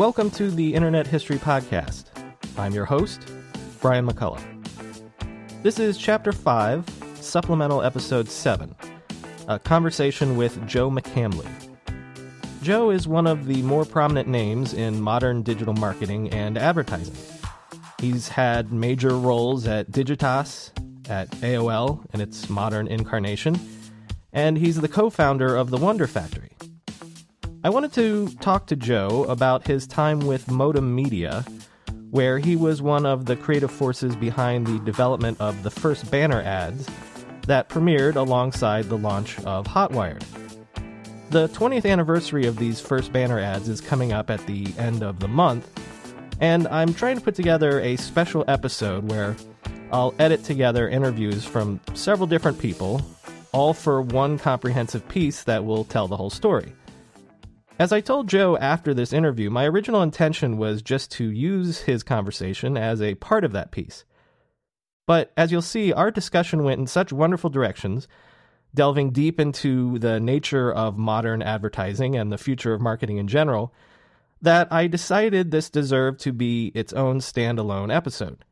Welcome to the Internet History Podcast. I'm your host, Brian McCullough. This is Chapter 5, Supplemental Episode 7, a conversation with Joe McCambley. Joe is one of the more prominent names in modern digital marketing and advertising. He's had major roles at Digitas, at AOL in its modern incarnation, and he's the co founder of the Wonder Factory I wanted to talk to Joe about his time with Modem Media, where he was one of the creative forces behind the development of the first banner ads that premiered alongside the launch of Hotwired. The 20th anniversary of these first banner ads is coming up at the end of the month, and I'm trying to put together a special episode where I'll edit together interviews from several different people, all for one comprehensive piece that will tell the whole story. As I told Joe after this interview, my original intention was just to use his conversation as a part of that piece. But as you'll see, our discussion went in such wonderful directions, delving deep into the nature of modern advertising and the future of marketing in general, that I decided this deserved to be its own standalone episode.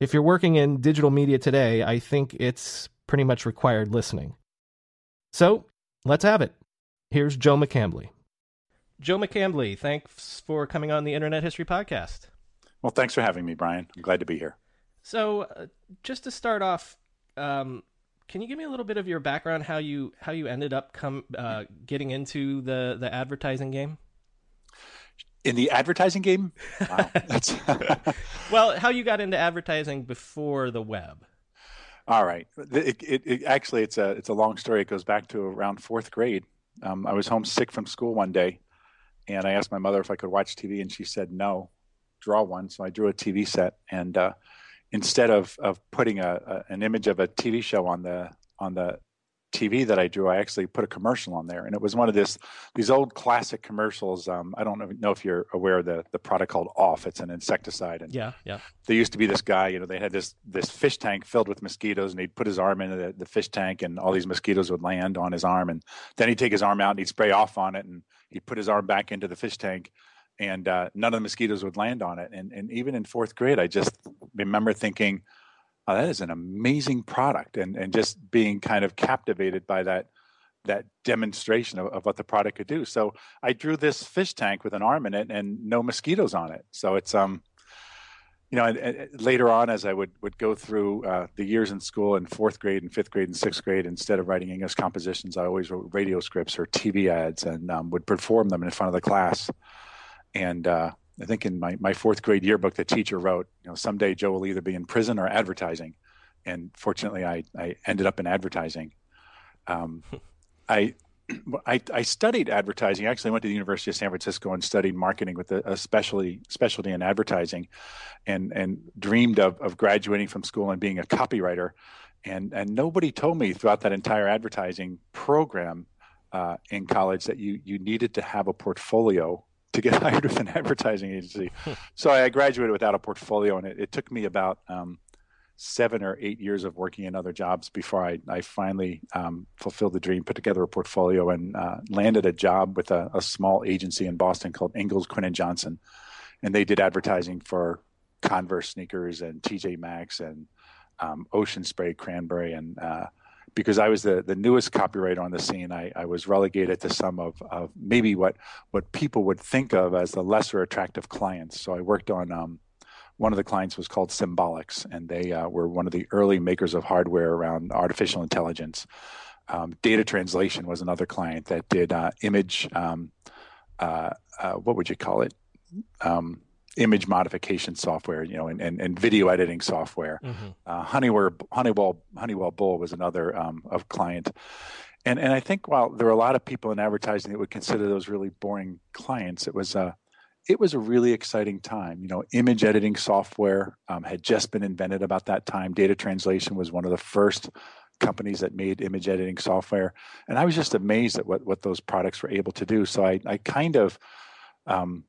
If you're working in digital media today, I think it's pretty much required listening. So, let's have it. Here's Joe McCambley. Joe McCambley, thanks for coming on the Internet History Podcast. Well, thanks for having me, Brian. I'm glad to be here. So, uh, just to start off, um, can you give me a little bit of your background how you how you ended up come uh, getting into the the advertising game? In the advertising game? Wow, well, how you got into advertising before the web? All right. It, it, it, actually, it's a it's a long story. It goes back to around fourth grade. Um, I was homesick from school one day, and I asked my mother if I could watch TV, and she said no. Draw one, so I drew a TV set, and uh, instead of of putting a, a, an image of a TV show on the on the TV that I drew, I actually put a commercial on there, and it was one of this these old classic commercials. Um, I don't know if you're aware of the the product called Off. It's an insecticide, and yeah, yeah. There used to be this guy, you know, they had this this fish tank filled with mosquitoes, and he'd put his arm into the, the fish tank, and all these mosquitoes would land on his arm, and then he'd take his arm out and he'd spray off on it, and he'd put his arm back into the fish tank, and uh, none of the mosquitoes would land on it. And and even in fourth grade, I just remember thinking, oh, that is an amazing product, and and just being kind of captivated by that that demonstration of, of what the product could do. So I drew this fish tank with an arm in it and no mosquitoes on it. So it's um you know, and, and later on, as I would would go through uh, the years in school in fourth grade and fifth grade and sixth grade, instead of writing English compositions, I always wrote radio scripts or TV ads and um, would perform them in front of the class. And uh, I think in my, my fourth grade yearbook, the teacher wrote, you know, someday Joe will either be in prison or advertising. And fortunately, I, I ended up in advertising. Um, I I, I, studied advertising. I actually went to the University of San Francisco and studied marketing with a, a specialty specialty in advertising, and and dreamed of of graduating from school and being a copywriter. And and nobody told me throughout that entire advertising program uh, in college that you you needed to have a portfolio to get hired with an advertising agency. So I graduated without a portfolio, and it, it took me about um, seven or eight years of working in other jobs before I, I finally um, fulfilled the dream, put together a portfolio, and uh, landed a job with a, a, small agency in Boston called Ingalls Quinn and Johnson, and they did advertising for Converse sneakers and TJ Maxx and um, Ocean Spray Cranberry and uh, because I was the, the newest copywriter on the scene, I, I was relegated to some of, of maybe what what people would think of as the lesser attractive clients. So I worked on um, one of the clients was called Symbolics, and they uh, were one of the early makers of hardware around artificial intelligence. Um, data translation was another client that did uh, image. Um, uh, uh what would you call it? Um, image modification software, you know, and, and, and video editing software. Mm-hmm. Uh, Honeywell, Honeywell, Honeywell Bull was another um, of client. And, and I think while there are a lot of people in advertising that would consider those really boring clients, it was a, it was a really exciting time. You know, image editing software um, had just been invented about that time. Data translation was one of the first companies that made image editing software, and I was just amazed at what what those products were able to do. So I I kind of um,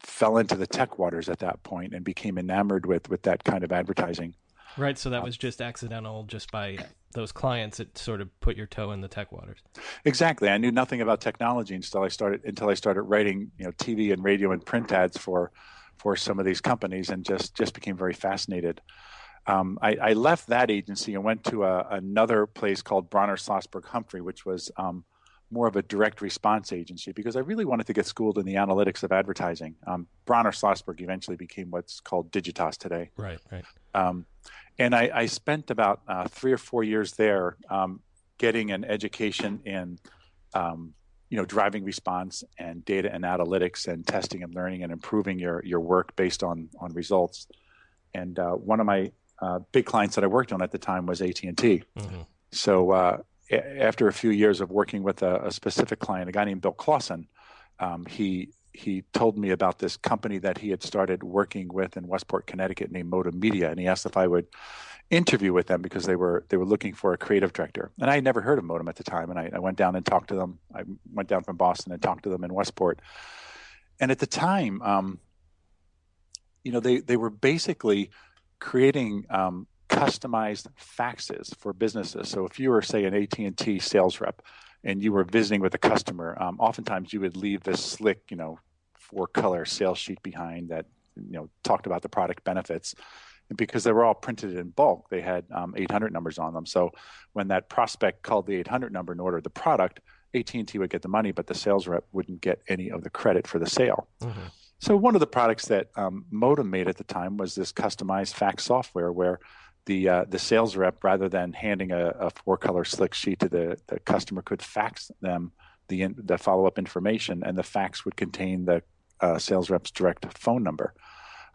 fell into the tech waters at that point and became enamored with with that kind of advertising. Right. So that was just accidental, just by those clients. It sort of put your toe in the tech waters. Exactly. I knew nothing about technology until I started until I started writing, you know, TV and radio and print ads for for some of these companies, and just just became very fascinated. Um, I, I, left that agency and went to a, another place called Bronner Slosberg Humphrey, which was um, more of a direct response agency because I really wanted to get schooled in the analytics of advertising. Um, Bronner Slosberg eventually became what's called Digitas today. Right, right. Um, and I, I, spent about uh, three or four years there um, getting an education in, um, you know, driving response and data and analytics and testing and learning and improving your your work based on on results. And uh, one of my uh, big clients that I worked on at the time was AT and T. Mm-hmm. So uh, after a few years of working with a, a specific client, a guy named Bill Clausen, um, he he told me about this company that he had started working with in Westport, Connecticut, named Modem Media, and he asked if I would interview with them because they were they were looking for a creative director, and I had never heard of Modem at the time, and I, I went down and talked to them. I went down from Boston and talked to them in Westport, and at the time, um, you know, they they were basically creating um, customized faxes for businesses. So if you were, say, an AT&T sales rep and you were visiting with a customer, um, oftentimes you would leave this slick, you know, four-color sales sheet behind that, you know, talked about the product benefits. And because they were all printed in bulk, they had um, 800 numbers on them. So when that prospect called the 800 number and ordered the product, AT&T would get the money, but the sales rep wouldn't get any of the credit for the sale. Mm-hmm. So one of the products that um, Modem made at the time was this customized fax software where the uh, the sales rep, rather than handing a, a four color slick sheet to the, the customer, could fax them the the follow up information, and the fax would contain the uh, sales rep's direct phone number.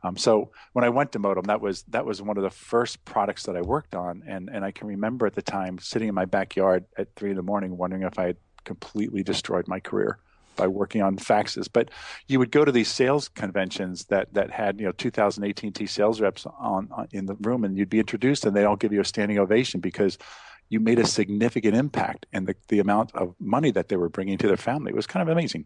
Um, so when I went to Modem, that was that was one of the first products that I worked on, and and I can remember at the time sitting in my backyard at three in the morning, wondering if I had completely destroyed my career by working on faxes. But you would go to these sales conventions that that had you know 2,000 AT&T sales reps on, on in the room, and you'd be introduced, and they all give you a standing ovation because you made a significant impact, and the the amount of money that they were bringing to their family was kind of amazing.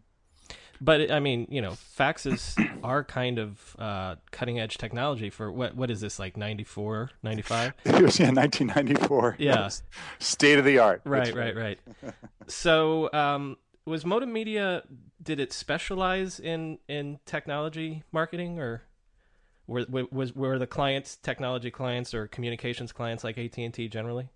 But I mean, you know, faxes are kind of uh, cutting edge technology for what what is this like 94, 95? It was yeah, 1994. Yeah. State of the art. Right, right, right. so, um, was Modem Media did it specialize in in technology marketing or were were the clients technology clients or communications clients like AT&T generally?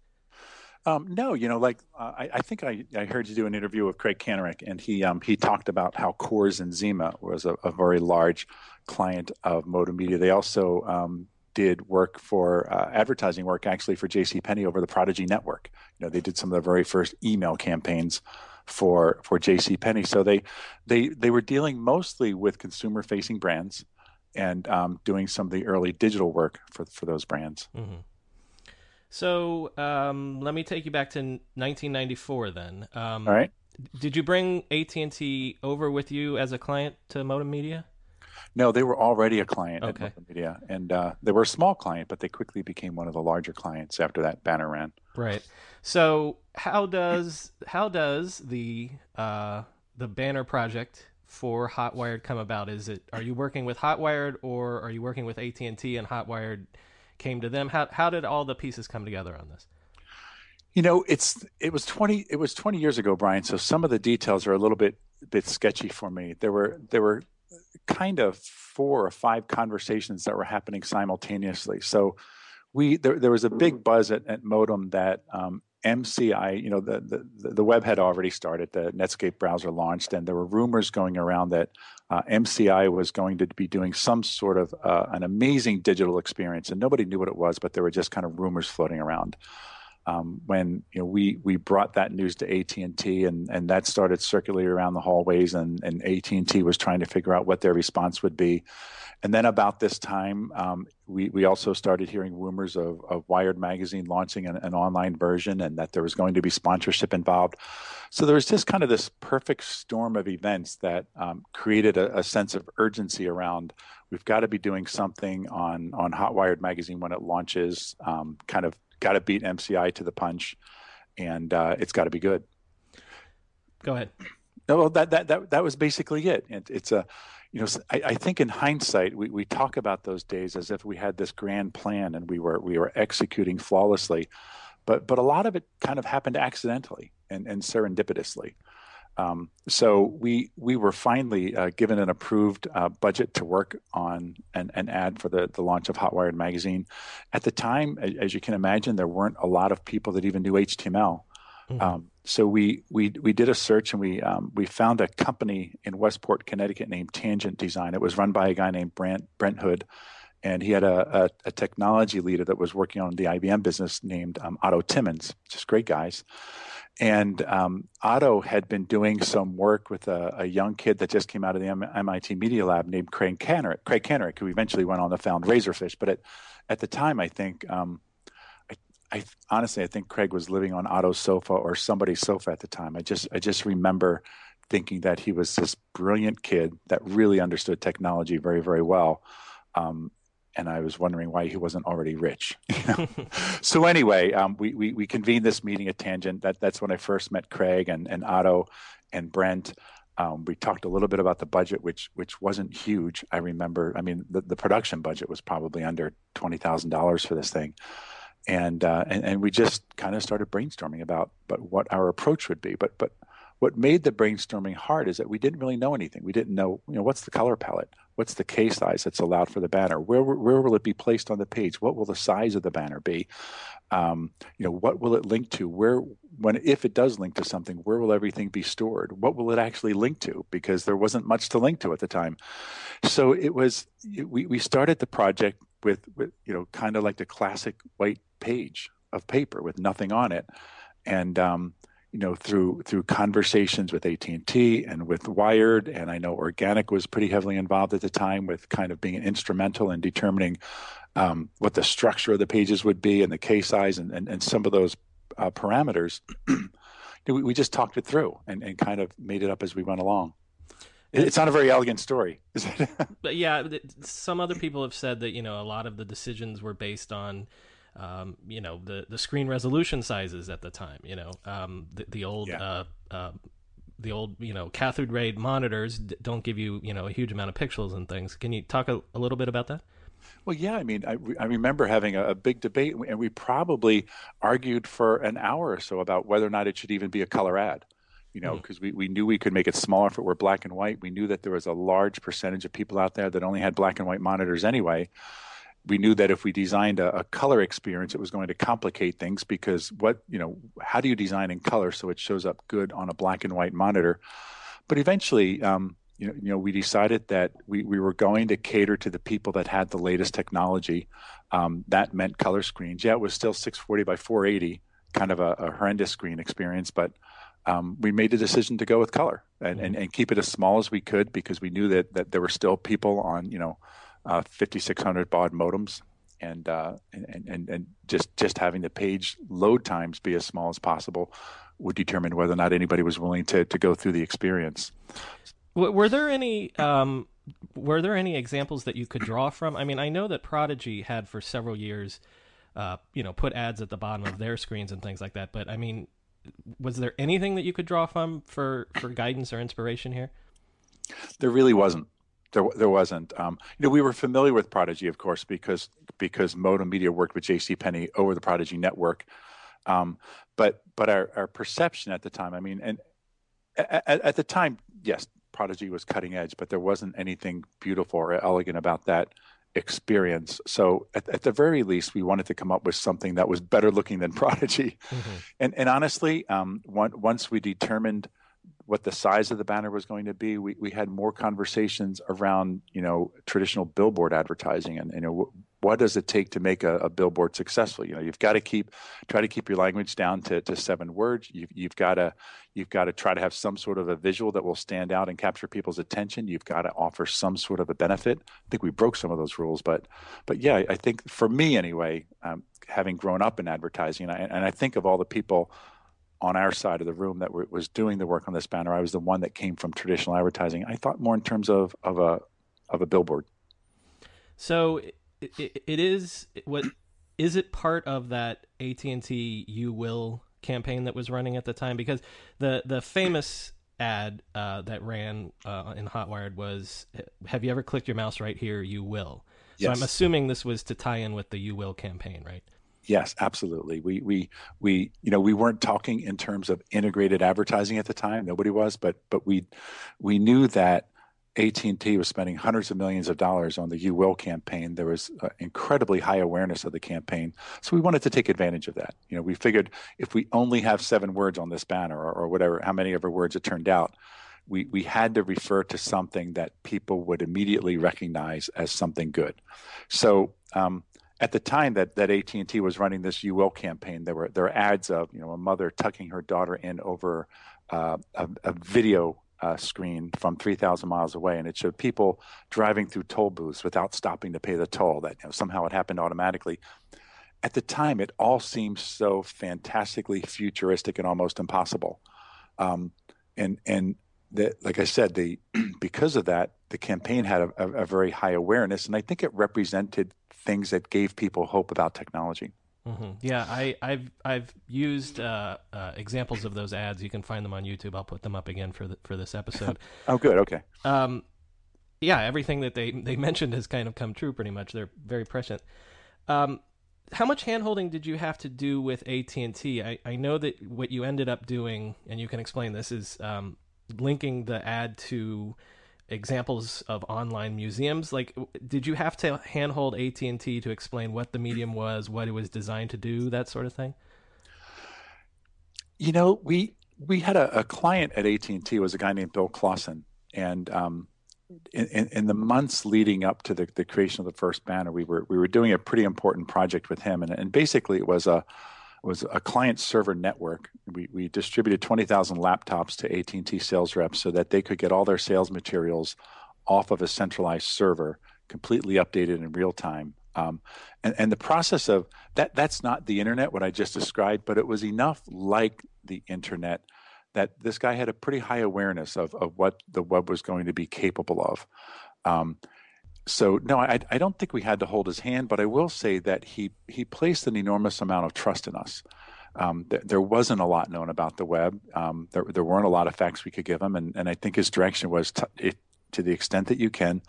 Um, no, you know, like uh, I, I, think I, I, heard you do an interview with Craig Kanarick, and he um, he talked about how Coors and Zima was a, a, very large client of Modem Media. They also um, did work for uh, advertising work actually for J.C. Penney over the Prodigy Network. You know, they did some of the very first email campaigns for for J.C. Penney. So they they they were dealing mostly with consumer facing brands and um, doing some of the early digital work for for those brands. Mm-hmm. So um, let me take you back to 1994 then. Um, All right. Did you bring AT and T over with you as a client to Modem Media? No, they were already a client okay. at Modem Media, and uh, they were a small client, but they quickly became one of the larger clients after that banner ran. Right. So how does how does the uh, the banner project for Hotwired come about? Is it are you working with Hotwired or are you working with AT and T and Hotwired came to them? How how did all the pieces come together on this? You know, it's it was twenty it was twenty years ago, Brian. So some of the details are a little bit bit sketchy for me. There were there were kind of four or five conversations that were happening simultaneously. So we there, there was a big buzz at, at Modem that um, MCI, you know, the, the the web had already started, the Netscape browser launched, and there were rumors going around that uh, MCI was going to be doing some sort of uh, an amazing digital experience, and nobody knew what it was, but there were just kind of rumors floating around um, when you know we we brought that news to AT and T, and that started circulating around the hallways, and and AT and T was trying to figure out what their response would be. And then about this time, um, we we also started hearing rumors of, of Wired magazine launching an, an, online version, and that there was going to be sponsorship involved. So there was just kind of this perfect storm of events that um, created a, a sense of urgency around. We've got to be doing something on on Hot Wired magazine when it launches. Um, kind of got to beat MCI to the punch, and uh, it's got to be good. Go ahead. well, that that that that was basically it. it it's a, you know, I, I, think in hindsight, we, we talk about those days as if we had this grand plan and we were we were executing flawlessly, but but a lot of it kind of happened accidentally and, and serendipitously. Um, so we we were finally uh, given an approved uh, budget to work on an, an ad for the, the launch of Hotwired magazine. At the time, as you can imagine, there weren't a lot of people that even knew HTML. Mm-hmm. Um, so we, we we did a search and we um, we found a company in Westport, Connecticut named Tangent Design. It was run by a guy named Brent Brent Hood, and he had a, a, a technology leader that was working on the IBM business named um, Otto Timmons, just great guys. And um, Otto had been doing some work with a, a, young kid that just came out of the M- MIT Media Lab named Craig Kanarick, Craig Kanarick, who eventually went on to found Razorfish. But at, at the time, I think, um, I, I, honestly, I think Craig was living on Otto's sofa or somebody's sofa at the time. I just, I just remember thinking that he was this brilliant kid that really understood technology very, very well. Um, and I was wondering why he wasn't already rich. so anyway, um, we, we, we convened this meeting at Tangent. That that's when I first met Craig and, and Otto and Brent. Um, we talked a little bit about the budget, which which wasn't huge. I remember. I mean, the, the production budget was probably under twenty thousand dollars for this thing, and, uh, and and we just kind of started brainstorming about but what our approach would be. But but what made the brainstorming hard is that we didn't really know anything. We didn't know, you know, what's the color palette? What's the case size that's allowed for the banner? Where, where will it be placed on the page? What will the size of the banner be? Um, you know, what will it link to? Where, when, if it does link to something, where will everything be stored? What will it actually link to? Because there wasn't much to link to at the time. So it was, we, we started the project with, with you know, kind of like the classic white page of paper with nothing on it. And, um, you know through through conversations with AT&T and with Wired and I know Organic was pretty heavily involved at the time with kind of being instrumental in determining um, what the structure of the pages would be and the case size and, and, and some of those uh, parameters. We, we, just talked it through and, and kind of made it up as we went along. It's not a very elegant story but yeah some other people have said that you know a lot of the decisions were based on um, you know the the screen resolution sizes at the time. You know um, the the old yeah. uh, uh, the old you know cathode ray monitors don't give you you know a huge amount of pixels and things. Can you talk a, a little bit about that? Well, yeah. I mean, I, I remember having a, a, big debate, and we probably argued for an hour or so about whether or not it should even be a color ad. You know, because mm-hmm. we, we knew we could make it smaller if it were black and white. We knew that there was a large percentage of people out there that only had black and white monitors anyway we knew that if we designed a, a, color experience, it was going to complicate things because what you know, how do you design in color so it shows up good on a black and white monitor? But eventually, um, you know, you know, we decided that we, we were going to cater to the people that had the latest technology. Um, that meant color screens. Yeah, it was still 640 by 480, kind of a, a horrendous screen experience, but um, we made the decision to go with color and, and, and keep it as small as we could because we knew that, that there were still people on, you know, uh, 5600 baud modems and, uh, and, and, and just, just having the page load times be as small as possible would determine whether or not anybody was willing to, to go through the experience. Were there any um, were there any examples that you could draw from? I mean, I know that Prodigy had for several years, uh, you know, put ads at the bottom of their screens and things like that. But I mean, was there anything that you could draw from for for guidance or inspiration here? There really wasn't there there wasn't. Um, you know, we were familiar with Prodigy, of course, because because Modem Media worked with J.C. Penney over the Prodigy network. Um, but but our, our perception at the time, I mean, and at, at, the time, yes, Prodigy was cutting edge, but there wasn't anything beautiful or elegant about that experience. So at, at the very least, we wanted to come up with something that was better looking than Prodigy. Mm-hmm. And and honestly, um, one, once we determined what the size of the banner was going to be, we, we had more conversations around you know traditional billboard advertising and you know what does it take to make a, a, billboard successful? You know, you've got to keep try to keep your language down to, to seven words. You've, you've got to you've got to try to have some sort of a visual that will stand out and capture people's attention. You've got to offer some sort of a benefit. I think we broke some of those rules, but but yeah, I think for me anyway, um, having grown up in advertising, and I, and I think of all the people on our side of the room that were, was doing the work on this banner, I was the one that came from traditional advertising. I thought more in terms of of a of a billboard. So it, it is what is it part of that AT&T you will campaign that was running at the time because the the famous ad uh, that ran uh, in Hotwired was have you ever clicked your mouse right here you will. So yes. I'm assuming this was to tie in with the you will campaign, right? Yes, absolutely. We we we you know we weren't talking in terms of integrated advertising at the time. Nobody was, but but we we knew that AT&T was spending hundreds of millions of dollars on the You Will campaign. There was uh, incredibly high awareness of the campaign, so we wanted to take advantage of that. You know, we figured if we only have seven words on this banner, or, or whatever, how many ever words it turned out, we we had to refer to something that people would immediately recognize as something good. So. Um, at the time that, that AT&T was running this You Will campaign, there were there were ads of you know a mother tucking her daughter in over uh, a, a video uh, screen from 3,000 miles away, and it showed people driving through toll booths without stopping to pay the toll. That you know, somehow it happened automatically. At the time, it all seemed so fantastically futuristic and almost impossible. Um, and and the, like I said, the because of that, the campaign had a, a, a very high awareness, and I think it represented things that gave people hope about technology. Mm-hmm. Yeah, I, have I've used uh, uh, examples of those ads. You can find them on YouTube. I'll put them up again for the, for this episode. oh, good. Okay. Um, yeah, everything that they they mentioned has kind of come true. Pretty much, they're very prescient. Um, how much handholding did you have to do with AT and? I I know that what you ended up doing, and you can explain this, is um, linking the ad to examples of online museums. Like did you have to handhold AT&T to explain what the medium was what it was designed to do that sort of thing? You know we we had a, a client at AT&T was a guy named Bill Clausen and um, in, in, in, the months leading up to the, the creation of the first banner we were we were doing a pretty important project with him and, and basically it was a was a client server network. We, we distributed 20,000 laptops to AT&T sales reps so that they could get all their sales materials off of a centralized server, completely updated in real time. Um, and, and the process of that, that's not the internet, what I just described, but it was enough like the internet that this guy had a pretty high awareness of, of what the web was going to be capable of. Um, so no, I, I don't think we had to hold his hand, but I will say that he he placed an enormous amount of trust in us. Um, th- there wasn't a lot known about the web. Um, there, there weren't a lot of facts we could give him, and, and I think his direction was to, it, to the extent that you can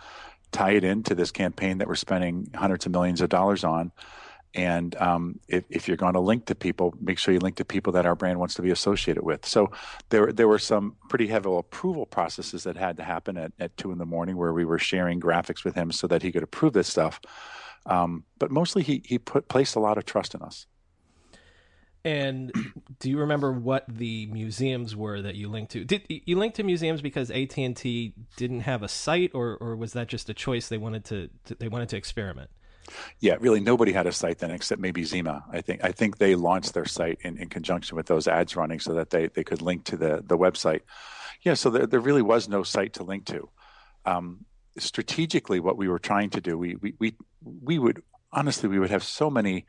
tie it into this campaign that we're spending hundreds of millions of dollars on, and um, if, if, you're going to link to people, make sure you link to people that our brand wants to be associated with. So there, there were some pretty heavy approval processes that had to happen at, at two in the morning where we were sharing graphics with him so that he could approve this stuff. Um, but mostly he, he put, placed a lot of trust in us. And do you remember what the museums were that you linked to? Did you link to museums because AT and T didn't have a site, or, or was that just a choice they wanted to, to they wanted to experiment? Yeah, really, nobody had a site then except maybe Zima. I think I think they launched their site in, in conjunction with those ads running so that they, they could link to the the website. Yeah, so there, there really was no site to link to. Um, strategically, what we were trying to do, we we we we would honestly we would have so many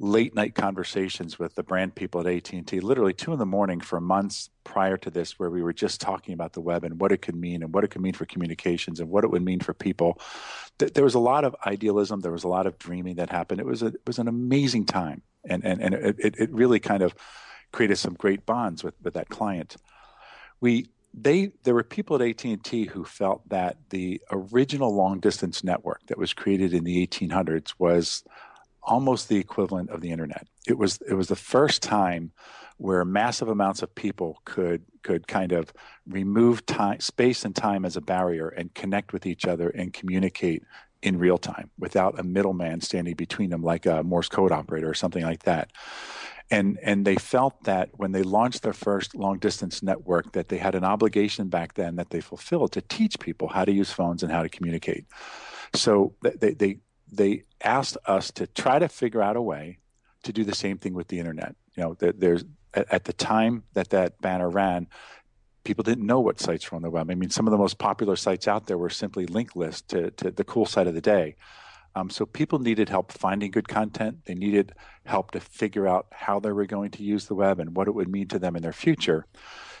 late night conversations with the brand people at AT&T literally 2 in the morning for months prior to this where we were just talking about the web and what it could mean and what it could mean for communications and what it would mean for people. There was a lot of idealism. There was a lot of dreaming that happened. It was a, it was an amazing time. And and, and it, it really kind of created some great bonds with with that client. We they there were people at AT&T who felt that the original long distance network that was created in the 1800s was almost the equivalent of the internet. It was it was the first time where massive amounts of people could could kind of remove time space and time as a barrier and connect with each other and communicate in real time without a middleman standing between them like a Morse code operator or something like that and and they felt that when they launched their first long distance network that they had an obligation back then that they fulfilled to teach people how to use phones and how to communicate so they they they asked us to try to figure out a way to do the same thing with the internet you know there's at, the time that that banner ran people didn't know what sites were on the web i mean some of the most popular sites out there were simply link lists to, to the cool site of the day um, so people needed help finding good content. They needed help to figure out how they were going to use the web and what it would mean to them in their future.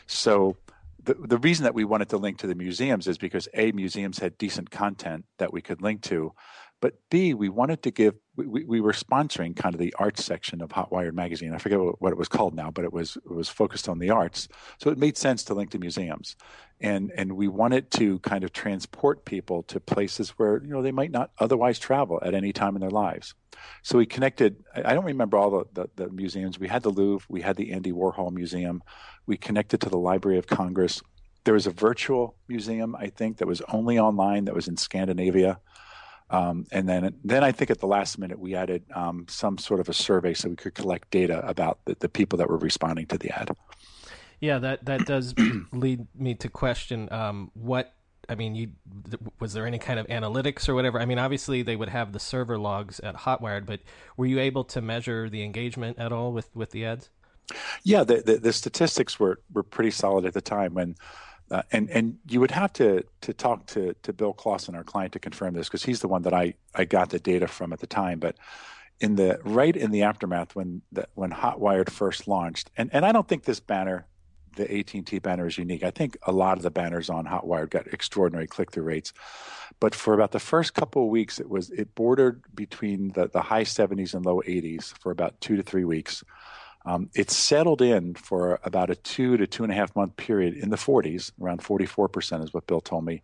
So the, the reason that we wanted to link to the museums is because A, museums had decent content that we could link to, but B, we wanted to give, we, we were sponsoring kind of the arts section of Hotwired magazine. I forget what, it was called now, but it was, it was focused on the arts. So it made sense to link to museums. And, and we wanted to kind of transport people to places where, you know, they might not otherwise travel at any time in their lives. So we connected, I don't remember all the, the, the museums. We had the Louvre, we had the Andy Warhol Museum, we connected to the Library of Congress. There was a virtual museum, I think, that was only online, that was in Scandinavia. Um, and then, then I think at the last minute we added um, some sort of a survey so we could collect data about the, the, people that were responding to the ad. Yeah, that that does lead me to question um, what I mean. You was there any kind of analytics or whatever? I mean, obviously they would have the server logs at Hotwired, but were you able to measure the engagement at all with with the ads? Yeah, the the, the statistics were were pretty solid at the time when uh, and and you would have to to talk to to Bill Clausen, our client, to confirm this because he's the one that I I got the data from at the time. But in the right in the aftermath when the, when Hotwired first launched, and and I don't think this banner, the AT&T banner, is unique. I think a lot of the banners on Hotwired got extraordinary click through rates. But for about the first couple of weeks, it was it bordered between the the high 70s and low 80s for about two to three weeks. Um, it settled in for about a two to two and a half month period in the 40s, around 44% is what Bill told me.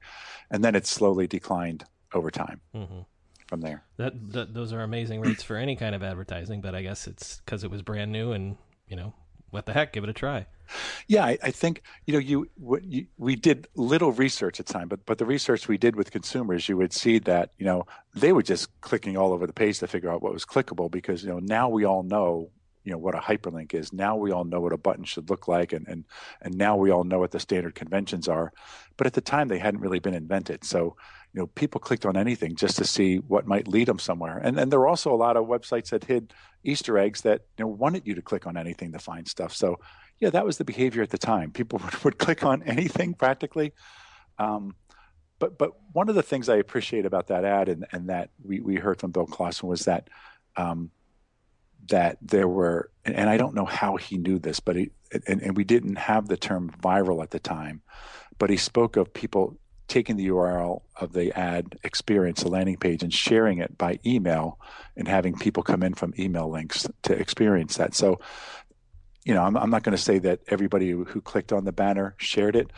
And then it slowly declined over time mm-hmm. from there. That, that, Those are amazing rates for any kind of advertising, but I guess it's because it was brand new and, you know, what the heck, give it a try. Yeah, I, I think you know you, you, we did little research at the time, but but the research we did with consumers, you would see that you know they were just clicking all over the page to figure out what was clickable because you know now we all know you know what a hyperlink is. Now we all know what a button should look like, and and and now we all know what the standard conventions are. But at the time, they hadn't really been invented. So you know, people clicked on anything just to see what might lead them somewhere. And and there were also a lot of websites that hid Easter eggs that you know wanted you to click on anything to find stuff. So yeah, that was the behavior at the time. People would, would click on anything practically. Um, but but one of the things I appreciate about that ad and, and that we, we heard from Bill Clausen was that um, that there were, and I don't know how he knew this, but he, and, and we didn't have the term viral at the time, but he spoke of people taking the URL of the ad experience, the landing page, and sharing it by email and having people come in from email links to experience that. So, you know, I'm, I'm not going to say that everybody who clicked on the banner shared it,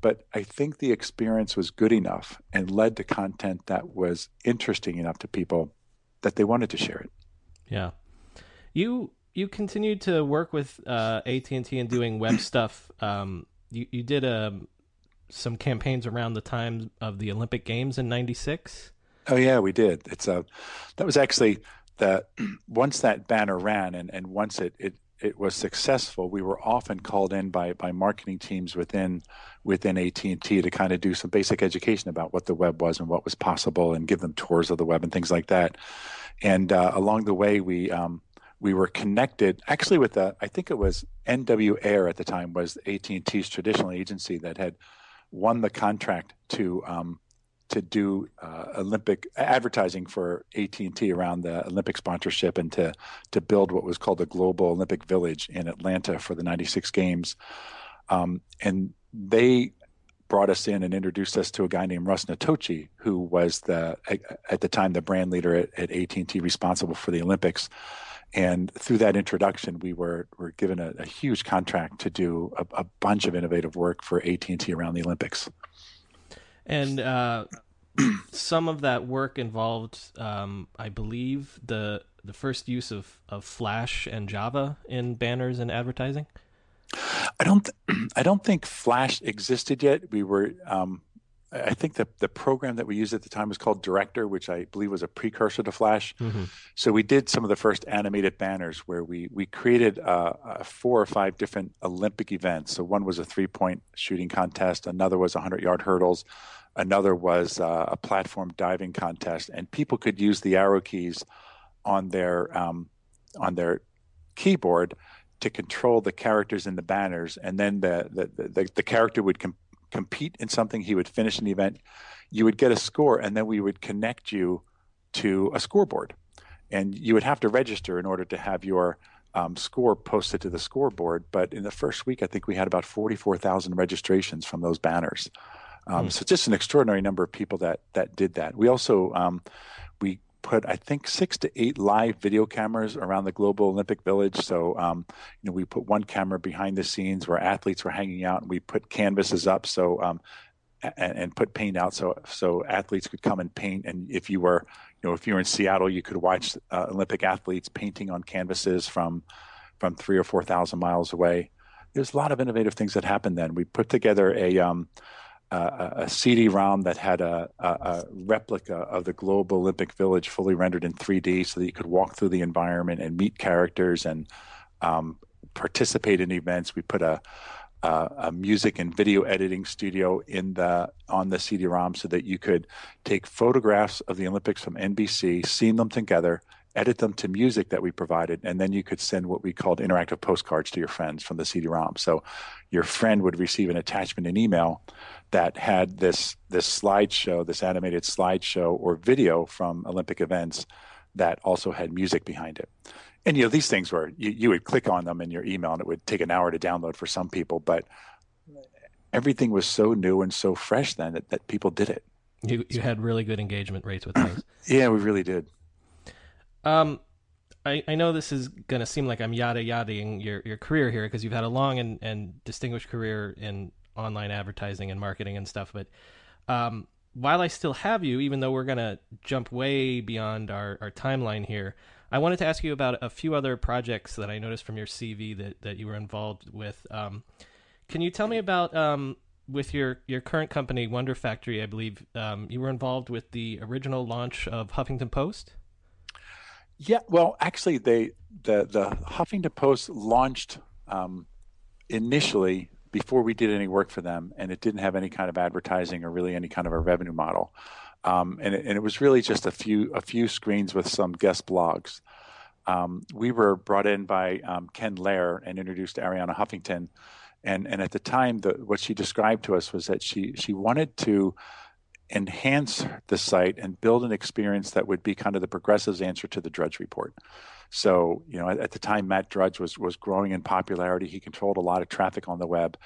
but I think the experience was good enough and led to content that was interesting enough to people that they wanted to share it. Yeah. You you continued to work with uh, AT and T and doing web stuff. Um, you you did um, some campaigns around the time of the Olympic Games in '96. Oh yeah, we did. It's a uh, that was actually the once that banner ran and, and once it, it it was successful, we were often called in by by marketing teams within within AT and T to kind of do some basic education about what the web was and what was possible, and give them tours of the web and things like that. And uh, along the way, we um, we were connected actually with the I think it was NW Ayer at the time was AT and T's traditional agency that had won the contract to um, to do uh, Olympic advertising for AT and T around the Olympic sponsorship and to to build what was called the Global Olympic Village in Atlanta for the '96 Games, um, and they brought us in and introduced us to a guy named Russ Natochi, who was the at the time the brand leader at, at AT and T responsible for the Olympics And through that introduction, we were were given a, a huge contract to do a, a, bunch of innovative work for AT and T around the Olympics. And uh, some of that work involved, um, I believe, the the first use of, of Flash and Java in banners and advertising. I don't. Th- I don't think Flash existed yet. We were. Um, I think the the program that we used at the time was called Director, which I believe was a precursor to Flash. Mm-hmm. So we did some of the first animated banners where we we created uh, uh, four or five different Olympic events. So one was a three point shooting contest, another was a hundred yard hurdles, another was uh, a platform diving contest, and people could use the arrow keys on their um, on their keyboard to control the characters in the banners, and then the the, the, the character would com- compete in something. He would finish an event. You would get a score, and then we would connect you to a scoreboard, and you would have to register in order to have your um, score posted to the scoreboard. But in the first week, I think we had about forty-four thousand registrations from those banners. Um, mm. So just an extraordinary number of people that that did that. We also um, we put I think six to eight live video cameras around the global Olympic Village. So um, you know we put one camera behind the scenes where athletes were hanging out, and we put canvases up so um, and, and, put paint out so so athletes could come and paint. And if you were you know if you were in Seattle, you could watch uh, Olympic athletes painting on canvases from from three or four thousand miles away. There's a lot of innovative things that happened then. We put together a um, uh, a CD-ROM that had a, a, a, replica of the Global Olympic Village fully rendered in 3D, so that you could walk through the environment and meet characters and um, participate in events. We put a, a, music and video editing studio in the on the CD-ROM so that you could take photographs of the Olympics from NBC, scene them together, edit them to music that we provided, and then you could send what we called interactive postcards to your friends from the CD-ROM. So your friend would receive an attachment in email that had this this slideshow, this animated slideshow or video from Olympic events that also had music behind it. And you know these things were you, you would click on them in your email and it would take an hour to download for some people, but everything was so new and so fresh then that, that people did it. You you had really good engagement rates with things. yeah, we really did. Um, I, I know this is going to seem like I'm yada yadaing your, your career here because you've had a long and, and distinguished career in online advertising and marketing and stuff. But um, while I still have you, even though we're going to jump way beyond our, our timeline here, I wanted to ask you about a few other projects that I noticed from your CV that, that you were involved with. Um, can you tell me about um, with your, your current company, Wonder Factory? I believe um, you were involved with the original launch of Huffington Post. Yeah, well, actually, they the the Huffington Post launched um, initially before we did any work for them, and it didn't have any kind of advertising or really any kind of a revenue model. Um, and, it, and, it, was really just a few a few screens with some guest blogs. Um, we were brought in by um, Ken Lerer and introduced to Arianna Huffington, and and at the time, the, what she described to us was that she she wanted to enhance the site and build an experience that would be kind of the progressive's answer to the Drudge Report. So, you know, at, at, the time, Matt Drudge was was growing in popularity. He controlled a lot of traffic on the web,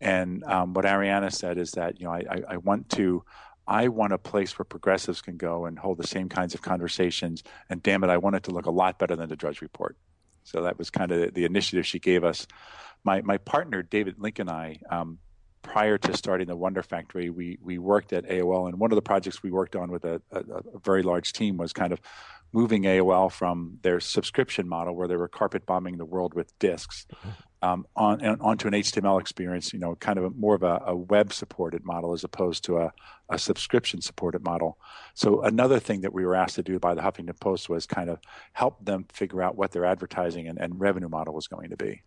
and um, what Arianna said is that you know I, I, I want to. I want a place where progressives can go and hold the same kinds of conversations. And damn it, I want it to look a lot better than the Drudge Report. So that was kind of the initiative she gave us. My my partner David Link and I um, prior to starting the Wonder Factory, we we worked at AOL, and one of the projects we worked on with a, a, a, very large team was kind of moving AOL from their subscription model, where they were carpet bombing the world with disks, mm-hmm. um, on onto an HTML experience. You know, kind of more of a, web supported model as opposed to a, a subscription supported model. So another thing that we were asked to do by the Huffington Post was kind of help them figure out what their advertising and, and revenue model was going to be.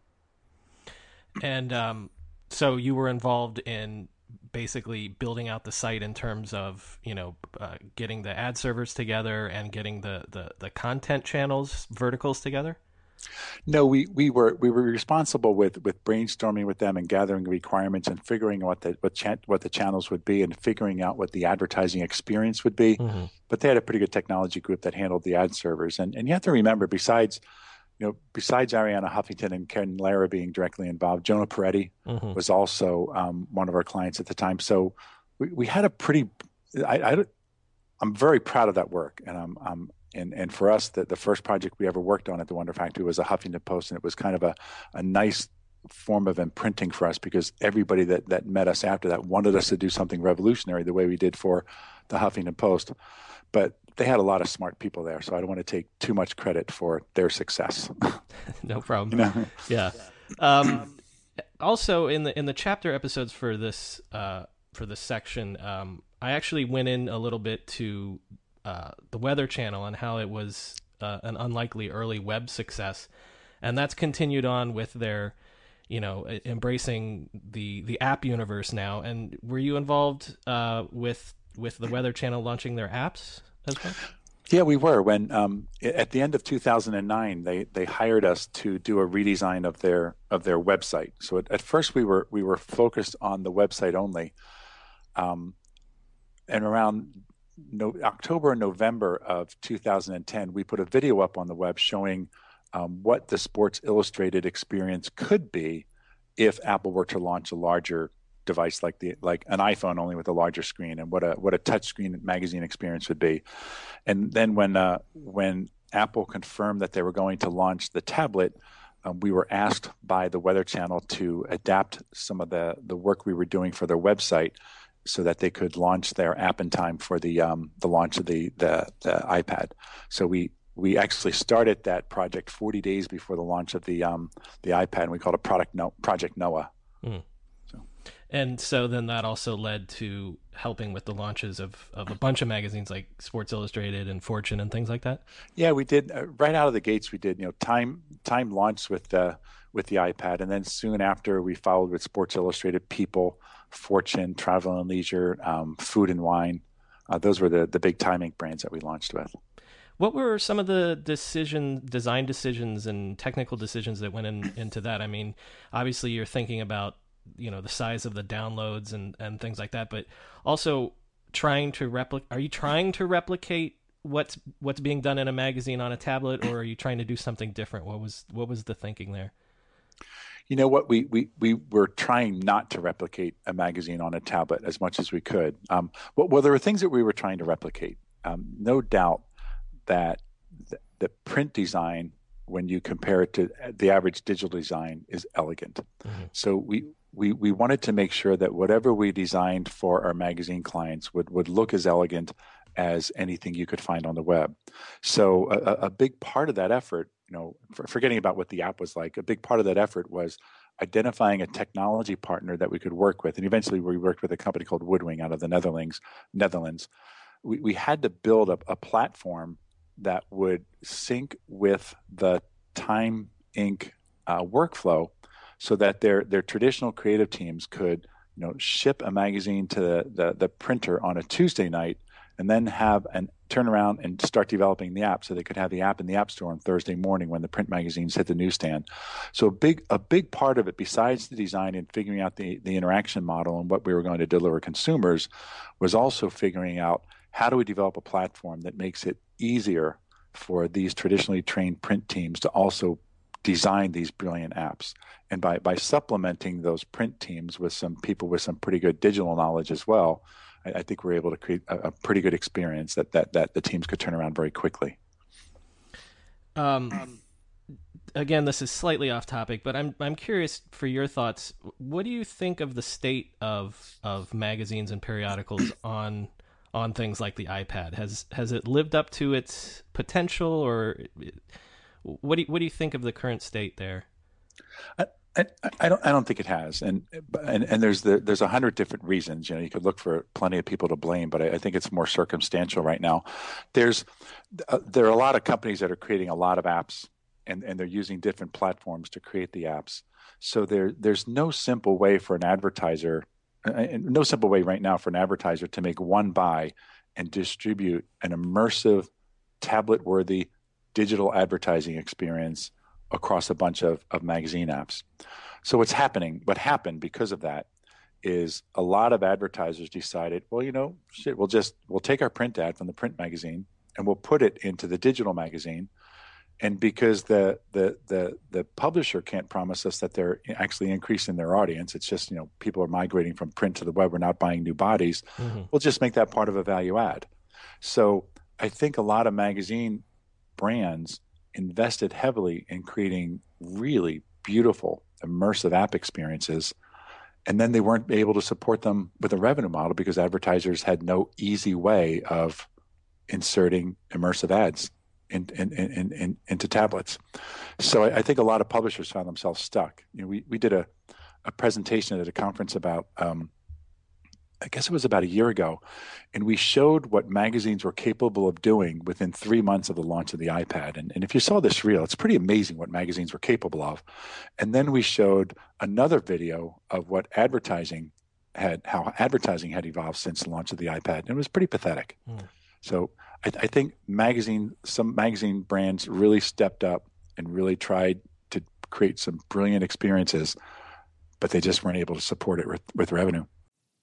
And um, so you were involved in basically building out the site in terms of you know uh, getting the ad servers together and getting the, the the content channels verticals together? No we we were we were responsible with with brainstorming with them and gathering requirements and figuring what the what cha- what the channels would be and figuring out what the advertising experience would be. Mm-hmm. but they had a pretty good technology group that handled the ad servers. And and you have to remember besides you know, besides Arianna Huffington and Ken Lerer being directly involved, Jonah Peretti mm-hmm. was also um, one of our clients at the time. So we, we had a pretty, I, I, am very proud of that work, and I'm, I'm and and for us, the, the first project we ever worked on at the Wonder Factory was a Huffington Post, and it was kind of a, a nice form of imprinting for us because everybody that, that met us after that wanted us to do something revolutionary the way we did for the Huffington Post. But they had a lot of smart people there, so I don't want to take too much credit for their success. no problem. You know? Yeah. Um, also, in the in the chapter episodes for this uh, for this section, um, I actually went in a little bit to uh, the Weather Channel and how it was uh, an unlikely early web success, and that's continued on with their, you know, embracing the the app universe now. And were you involved uh, with with the Weather Channel launching their apps as well? Yeah, we were. When um, at the end of 2009, they they hired us to do a redesign of their of their website. So at, at first we were we were focused on the website only, um, and around no, October and November of 2010, we put a video up on the web showing um, what the Sports Illustrated experience could be if Apple were to launch a larger device like the like an iPhone only with a larger screen, and what a what a touchscreen magazine experience would be. And then when uh, when Apple confirmed that they were going to launch the tablet, um, we were asked by the Weather Channel to adapt some of the the work we were doing for their website so that they could launch their app in time for the um, the launch of the, the, the iPad. So we we actually started that project 40 days before the launch of the um, the iPad, and we called it product no- Project Noah. Mm. And so then that also led to helping with the launches of, of a bunch of magazines like Sports Illustrated and Fortune and things like that. Yeah, we did uh, right out of the gates. We did you know Time Time launched with the with the iPad, and then soon after we followed with Sports Illustrated, People, Fortune, Travel and Leisure, um, Food and Wine. Uh, those were the the big Time Inc. brands that we launched with. What were some of the decision, design decisions, and technical decisions that went in, into that? I mean, obviously you're thinking about you know the size of the downloads and and things like that, but also trying to replicate. Are you trying to replicate what's what's being done in a magazine on a tablet, or are you trying to do something different? What was what was the thinking there? you know what we, we we were trying not to replicate a magazine on a tablet as much as we could um, well, well there were things that we were trying to replicate um, no doubt that the, the, print design when you compare it to the average digital design is elegant mm-hmm. so we we, we wanted to make sure that whatever we designed for our magazine clients would, would look as elegant as anything you could find on the web. So a, a big part of that effort you know, for, forgetting about what the app was like, a big part of that effort was identifying a technology partner that we could work with. And eventually we worked with a company called Woodwing out of the Netherlands. Netherlands. We, we had to build a, a platform that would sync with the Time Inc. Uh, workflow so that their, their traditional creative teams could you know, ship a magazine to the, the, the printer on a Tuesday night and then have an turn around and start developing the app so they could have the app in the app store on Thursday morning when the print magazines hit the newsstand. So a big a big part of it, besides the design and figuring out the, the interaction model and what we were going to deliver consumers, was also figuring out how do we develop a platform that makes it easier for these traditionally trained print teams to also design these brilliant apps. And by, by supplementing those print teams with some people with some pretty good digital knowledge as well, I, I think we're able to create a, a, pretty good experience that, that that the teams could turn around very quickly. Um, again, this is slightly off topic, but I'm I'm curious for your thoughts. What do you think of the state of of magazines and periodicals on on things like the iPad? Has has it lived up to its potential, or what do you, what do you think of the current state there? I, I, I, don't. I don't think it has, and and, and there's the, there's a hundred different reasons. You know, you could look for plenty of people to blame, but I, I think it's more circumstantial right now. There's uh, there are a lot of companies that are creating a lot of apps, and and they're using different platforms to create the apps. So there there's no simple way for an advertiser, uh, no simple way right now for an advertiser to make one buy and distribute an immersive, tablet worthy digital advertising experience across a bunch of, of magazine apps. So what's happening, what happened because of that is a lot of advertisers decided, well, you know, shit, we'll just we'll take our print ad from the print magazine and we'll put it into the digital magazine. And because the the the the publisher can't promise us that they're actually increasing their audience, it's just you know people are migrating from print to the web. We're not buying new bodies. Mm-hmm. We'll just make that part of a value add. So I think a lot of magazine brands invested heavily in creating really beautiful immersive app experiences and then they weren't able to support them with a revenue model because advertisers had no easy way of inserting immersive ads in, in, in, into tablets. So I, I, think a lot of publishers found themselves stuck. You know, we, we did a, a presentation at a conference about um, I guess it was about a year ago, and we showed what magazines were capable of doing within three months of the launch of the iPad. And, and if you saw this reel, it's pretty amazing what magazines were capable of. And then we showed another video of what advertising had, how advertising had evolved since the launch of the iPad. And it was pretty pathetic. Mm. So I, I think magazine, some magazine brands really stepped up and really tried to create some brilliant experiences, but they just weren't able to support it with, with revenue.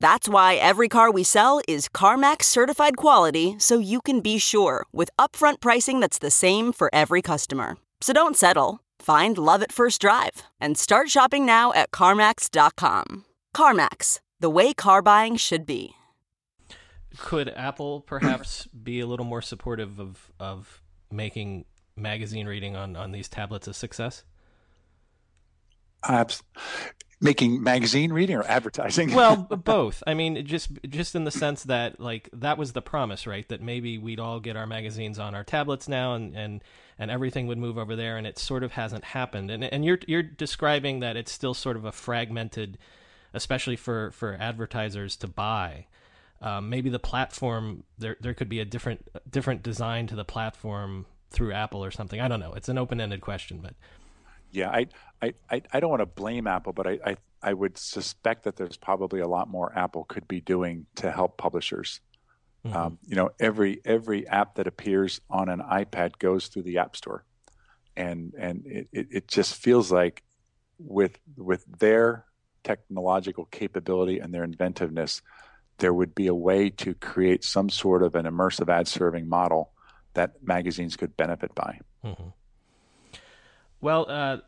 That's why every car we sell is CarMax certified quality so you can be sure with upfront pricing that's the same for every customer. So don't settle. Find love at first drive and start shopping now at CarMax.com. CarMax, the way car buying should be. Could Apple perhaps be a little more supportive of, of making magazine reading on, on these tablets a success? Making magazine reading or advertising? Well both. I mean just just in the sense that like that was the promise right? That maybe we'd all get our magazines on our tablets now and and and everything would move over there and it sort of hasn't happened. And and you're you're describing that it's still sort of a fragmented especially for for advertisers to buy. Um, maybe the platform there there could be a different different design to the platform through apple or something. I don't know. It's an open-ended question but yeah, I, I, I don't want to blame Apple, but I, I, I would suspect that there's probably a lot more Apple could be doing to help publishers. Mm-hmm. Um, you know, every every app that appears on an iPad goes through the App Store, and and it, it, just feels like with with their technological capability and their inventiveness, there would be a way to create some sort of an immersive ad serving model that magazines could benefit by. Mm-hmm. Well, uh,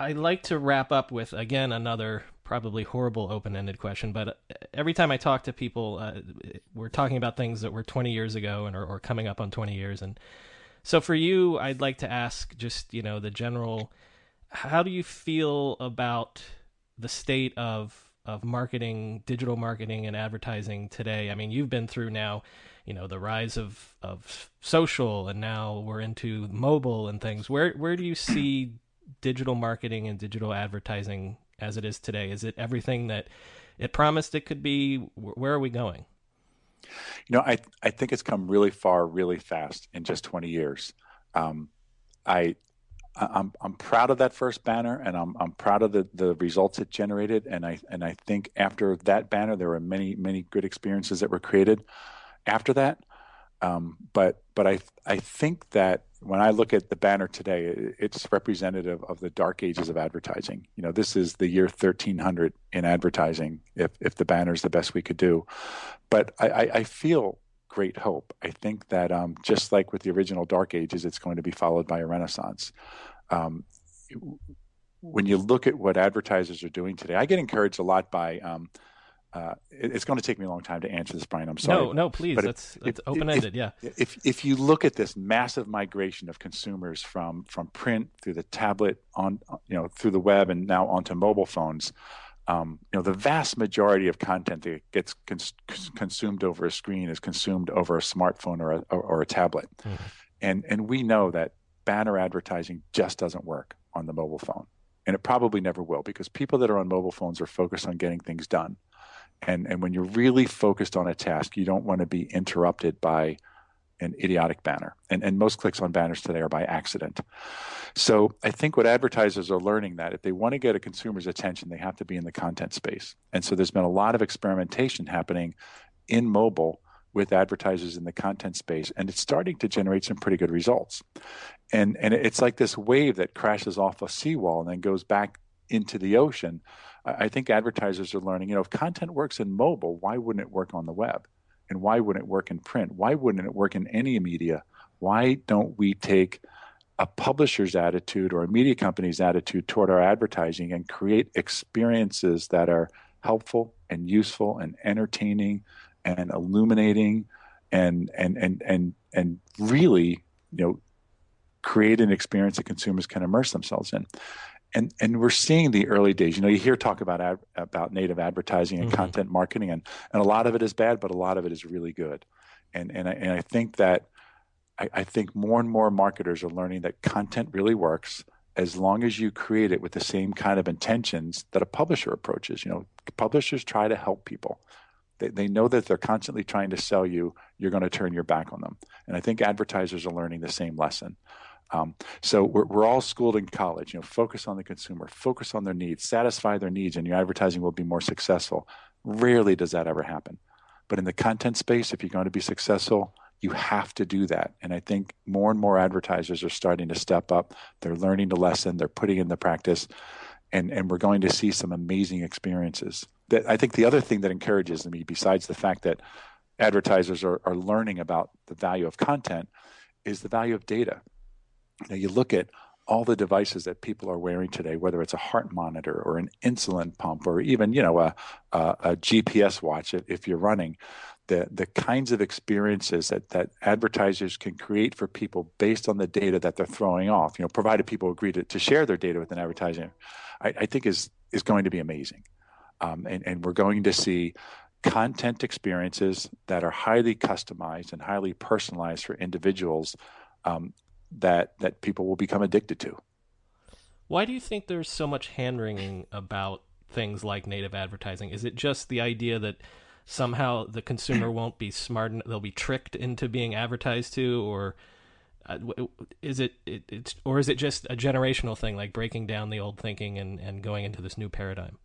I like to wrap up with again another probably horrible open-ended question, but uh, every time I talk to people, uh, we're talking about things that were 20 years ago and or, or coming up on 20 years, and so for you, I'd like to ask just you know the general, how do you feel about the state of of marketing, digital marketing, and advertising today? I mean, you've been through now you know the rise of of social and now we're into mobile and things. Where where do you see digital marketing and digital advertising as it is today? Is it everything that it promised it could be? Where are we going? You know i i think it's come really far really fast in just 20 years. Um, i I'm I'm proud of that first banner, and I'm I'm proud of the, the results it generated, and I and I think after that banner, there were many many good experiences that were created after that. Um, but but I I think that when I look at the banner today, it's representative of the dark ages of advertising. You know, this is the year 1300 in advertising. If if the banner is the best we could do, but I, I, I feel great hope. I think that um, just like with the original dark ages, it's going to be followed by a renaissance. Um, when you look at what advertisers are doing today, I get encouraged a lot by um, uh, it, it's going to take me a long time to answer this, Brian. I'm sorry. No, no, please. But that's, if, that's open ended. Yeah. If if you look at this massive migration of consumers from from print through the tablet on you know through the web and now onto mobile phones, um, you know the vast majority of content that gets cons- consumed over a screen is consumed over a smartphone or a, or, or a tablet, mm-hmm. and and we know that banner advertising just doesn't work on the mobile phone, and it probably never will because people that are on mobile phones are focused on getting things done And, and when you're really focused on a task, you don't want to be interrupted by an idiotic banner. And, and most clicks on banners today are by accident. So I think what advertisers are learning that if they want to get a consumer's attention, they have to be in the content space. And so there's been a lot of experimentation happening in mobile with advertisers in the content space, and it's starting to generate some pretty good results. And and it's like this wave that crashes off a seawall and then goes back into the ocean. I think advertisers are learning, you know, if content works in mobile, why wouldn't it work on the web? And why wouldn't it work in print? Why wouldn't it work in any media? Why don't we take a publisher's attitude or a media company's attitude toward our advertising and create experiences that are helpful and useful and entertaining and illuminating and and and and and really you know create an experience that consumers can immerse themselves in and and we're seeing the early days you know you hear talk about ad, about native advertising and mm-hmm. content marketing and and a lot of it is bad but a lot of it is really good and and I, and I think that I, I think more and more marketers are learning that content really works as long as you create it with the same kind of intentions that a publisher approaches you know publishers try to help people they, they know that they're constantly trying to sell you, you're going to turn your back on them. And I think advertisers are learning the same lesson. Um, so we're, we're all schooled in college, you know, focus on the consumer, focus on their needs, satisfy their needs, and your advertising will be more successful. Rarely does that ever happen. But in the content space, if you're going to be successful, you have to do that. And I think more and more advertisers are starting to step up. They're learning the lesson, they're putting in the practice, and, and we're going to see some amazing experiences that I think the other thing that encourages me, besides the fact that advertisers are, are learning about the value of content, is the value of data. Now, you look at all the devices that people are wearing today, whether it's a heart monitor or an insulin pump or even you know a, a, a GPS watch if you're running, the the kinds of experiences that that advertisers can create for people based on the data that they're throwing off, you know, provided people agree to, to share their data with an advertiser, I, I think is is going to be amazing. Um, and, and we're going to see content experiences that are highly customized and highly personalized for individuals um, that that people will become addicted to. Why do you think there's so much hand wringing about things like native advertising? Is it just the idea that somehow the consumer won't be smart and they'll be tricked into being advertised to, or uh, is it, it it's or is it just a generational thing, like breaking down the old thinking and and going into this new paradigm?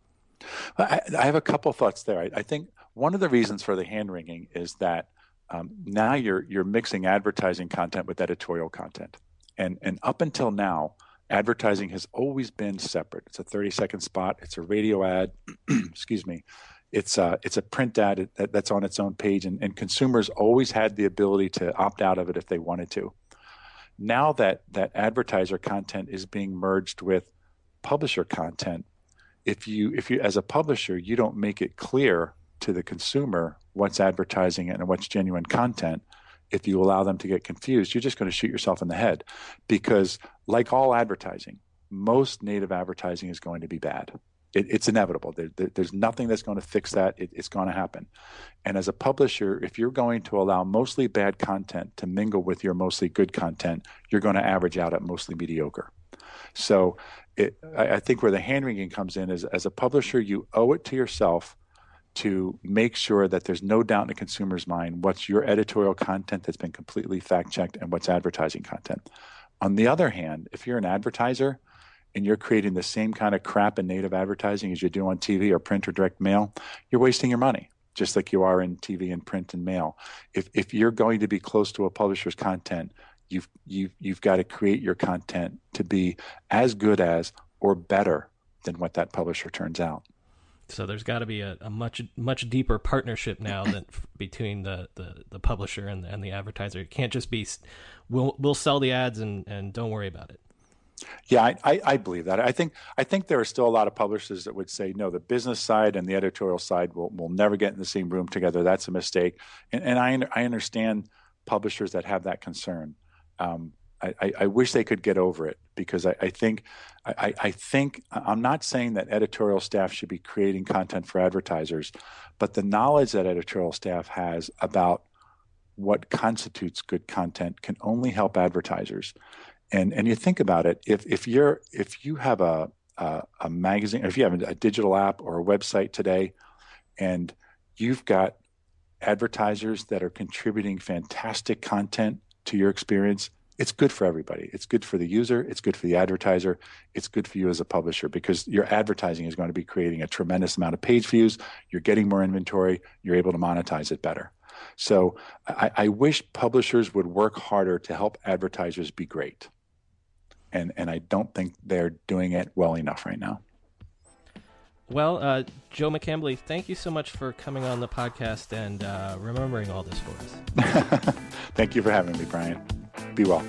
I, I have a couple thoughts there. I, I, think one of the reasons for the hand wringing is that um, now you're you're mixing advertising content with editorial content, and and up until now, advertising has always been separate. It's a 30 second spot. It's a radio ad. excuse me. It's a, it's a print ad that, that's on its own page, and, and consumers always had the ability to opt out of it if they wanted to. Now that that advertiser content is being merged with publisher content, if you if you as a publisher you don't make it clear to the consumer what's advertising and what's genuine content if you allow them to get confused you're just going to shoot yourself in the head. Because like all advertising most native advertising is going to be bad. It, it's inevitable. There, there, there's nothing that's going to fix that. It, it's going to happen. And as a publisher if you're going to allow mostly bad content to mingle with your mostly good content you're going to average out at mostly mediocre. So it, I, I think where the hand wringing comes in is as a publisher, you owe it to yourself to make sure that there's no doubt in the consumer's mind what's your editorial content that's been completely fact checked and what's advertising content. On the other hand, if you're an advertiser and you're creating the same kind of crap in native advertising as you do on TV or print or direct mail, you're wasting your money, just like you are in TV and print and mail. If, if you're going to be close to a publisher's content, you've you've you've got to create your content to be as good as or better than what that publisher turns out. So there's got to be a, a, much much deeper partnership now than between the, the, the publisher and the, and the advertiser. It can't just be we'll we'll sell the ads and, and don't worry about it. Yeah, I, I, I, believe that. I think I think there are still a lot of publishers that would say no, the business side and the editorial side will will never get in the same room together. That's a mistake, and, and I I understand publishers that have that concern um, I, I, wish they could get over it because I, I think I, I, think I'm not saying that editorial staff should be creating content for advertisers, but the knowledge that editorial staff has about what constitutes good content can only help advertisers. And and you think about it, if if you're if you have a a, a magazine, or if you have a digital app or a website today, and you've got advertisers that are contributing fantastic content to your experience, it's good for everybody. It's good for the user, it's good for the advertiser, it's good for you as a publisher because your advertising is going to be creating a tremendous amount of page views. You're getting more inventory, you're able to monetize it better. So I, I wish publishers would work harder to help advertisers be great. And, and I don't think they're doing it well enough right now. Well, uh, Joe McCambley, thank you so much for coming on the podcast and uh, remembering all this for us. thank you for having me, Brian. Be well.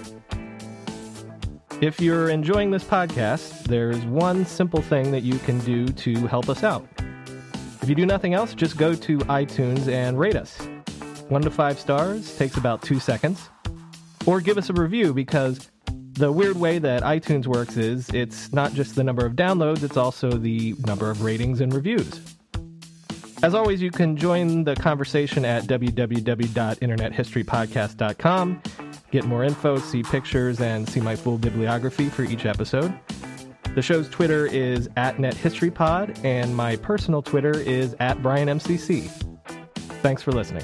If you're enjoying this podcast, there's one simple thing that you can do to help us out. If you do nothing else, just go to iTunes and rate us. One to five stars takes about two seconds. Or give us a review because the weird way that iTunes works is it's not just the number of downloads, it's also the number of ratings and reviews. As always, you can join the conversation at www.internethistorypodcast.com, get more info, see pictures, and see my full bibliography for each episode. The show's Twitter is at NetHistoryPod, and my personal Twitter is at BrianMCC. Thanks for listening.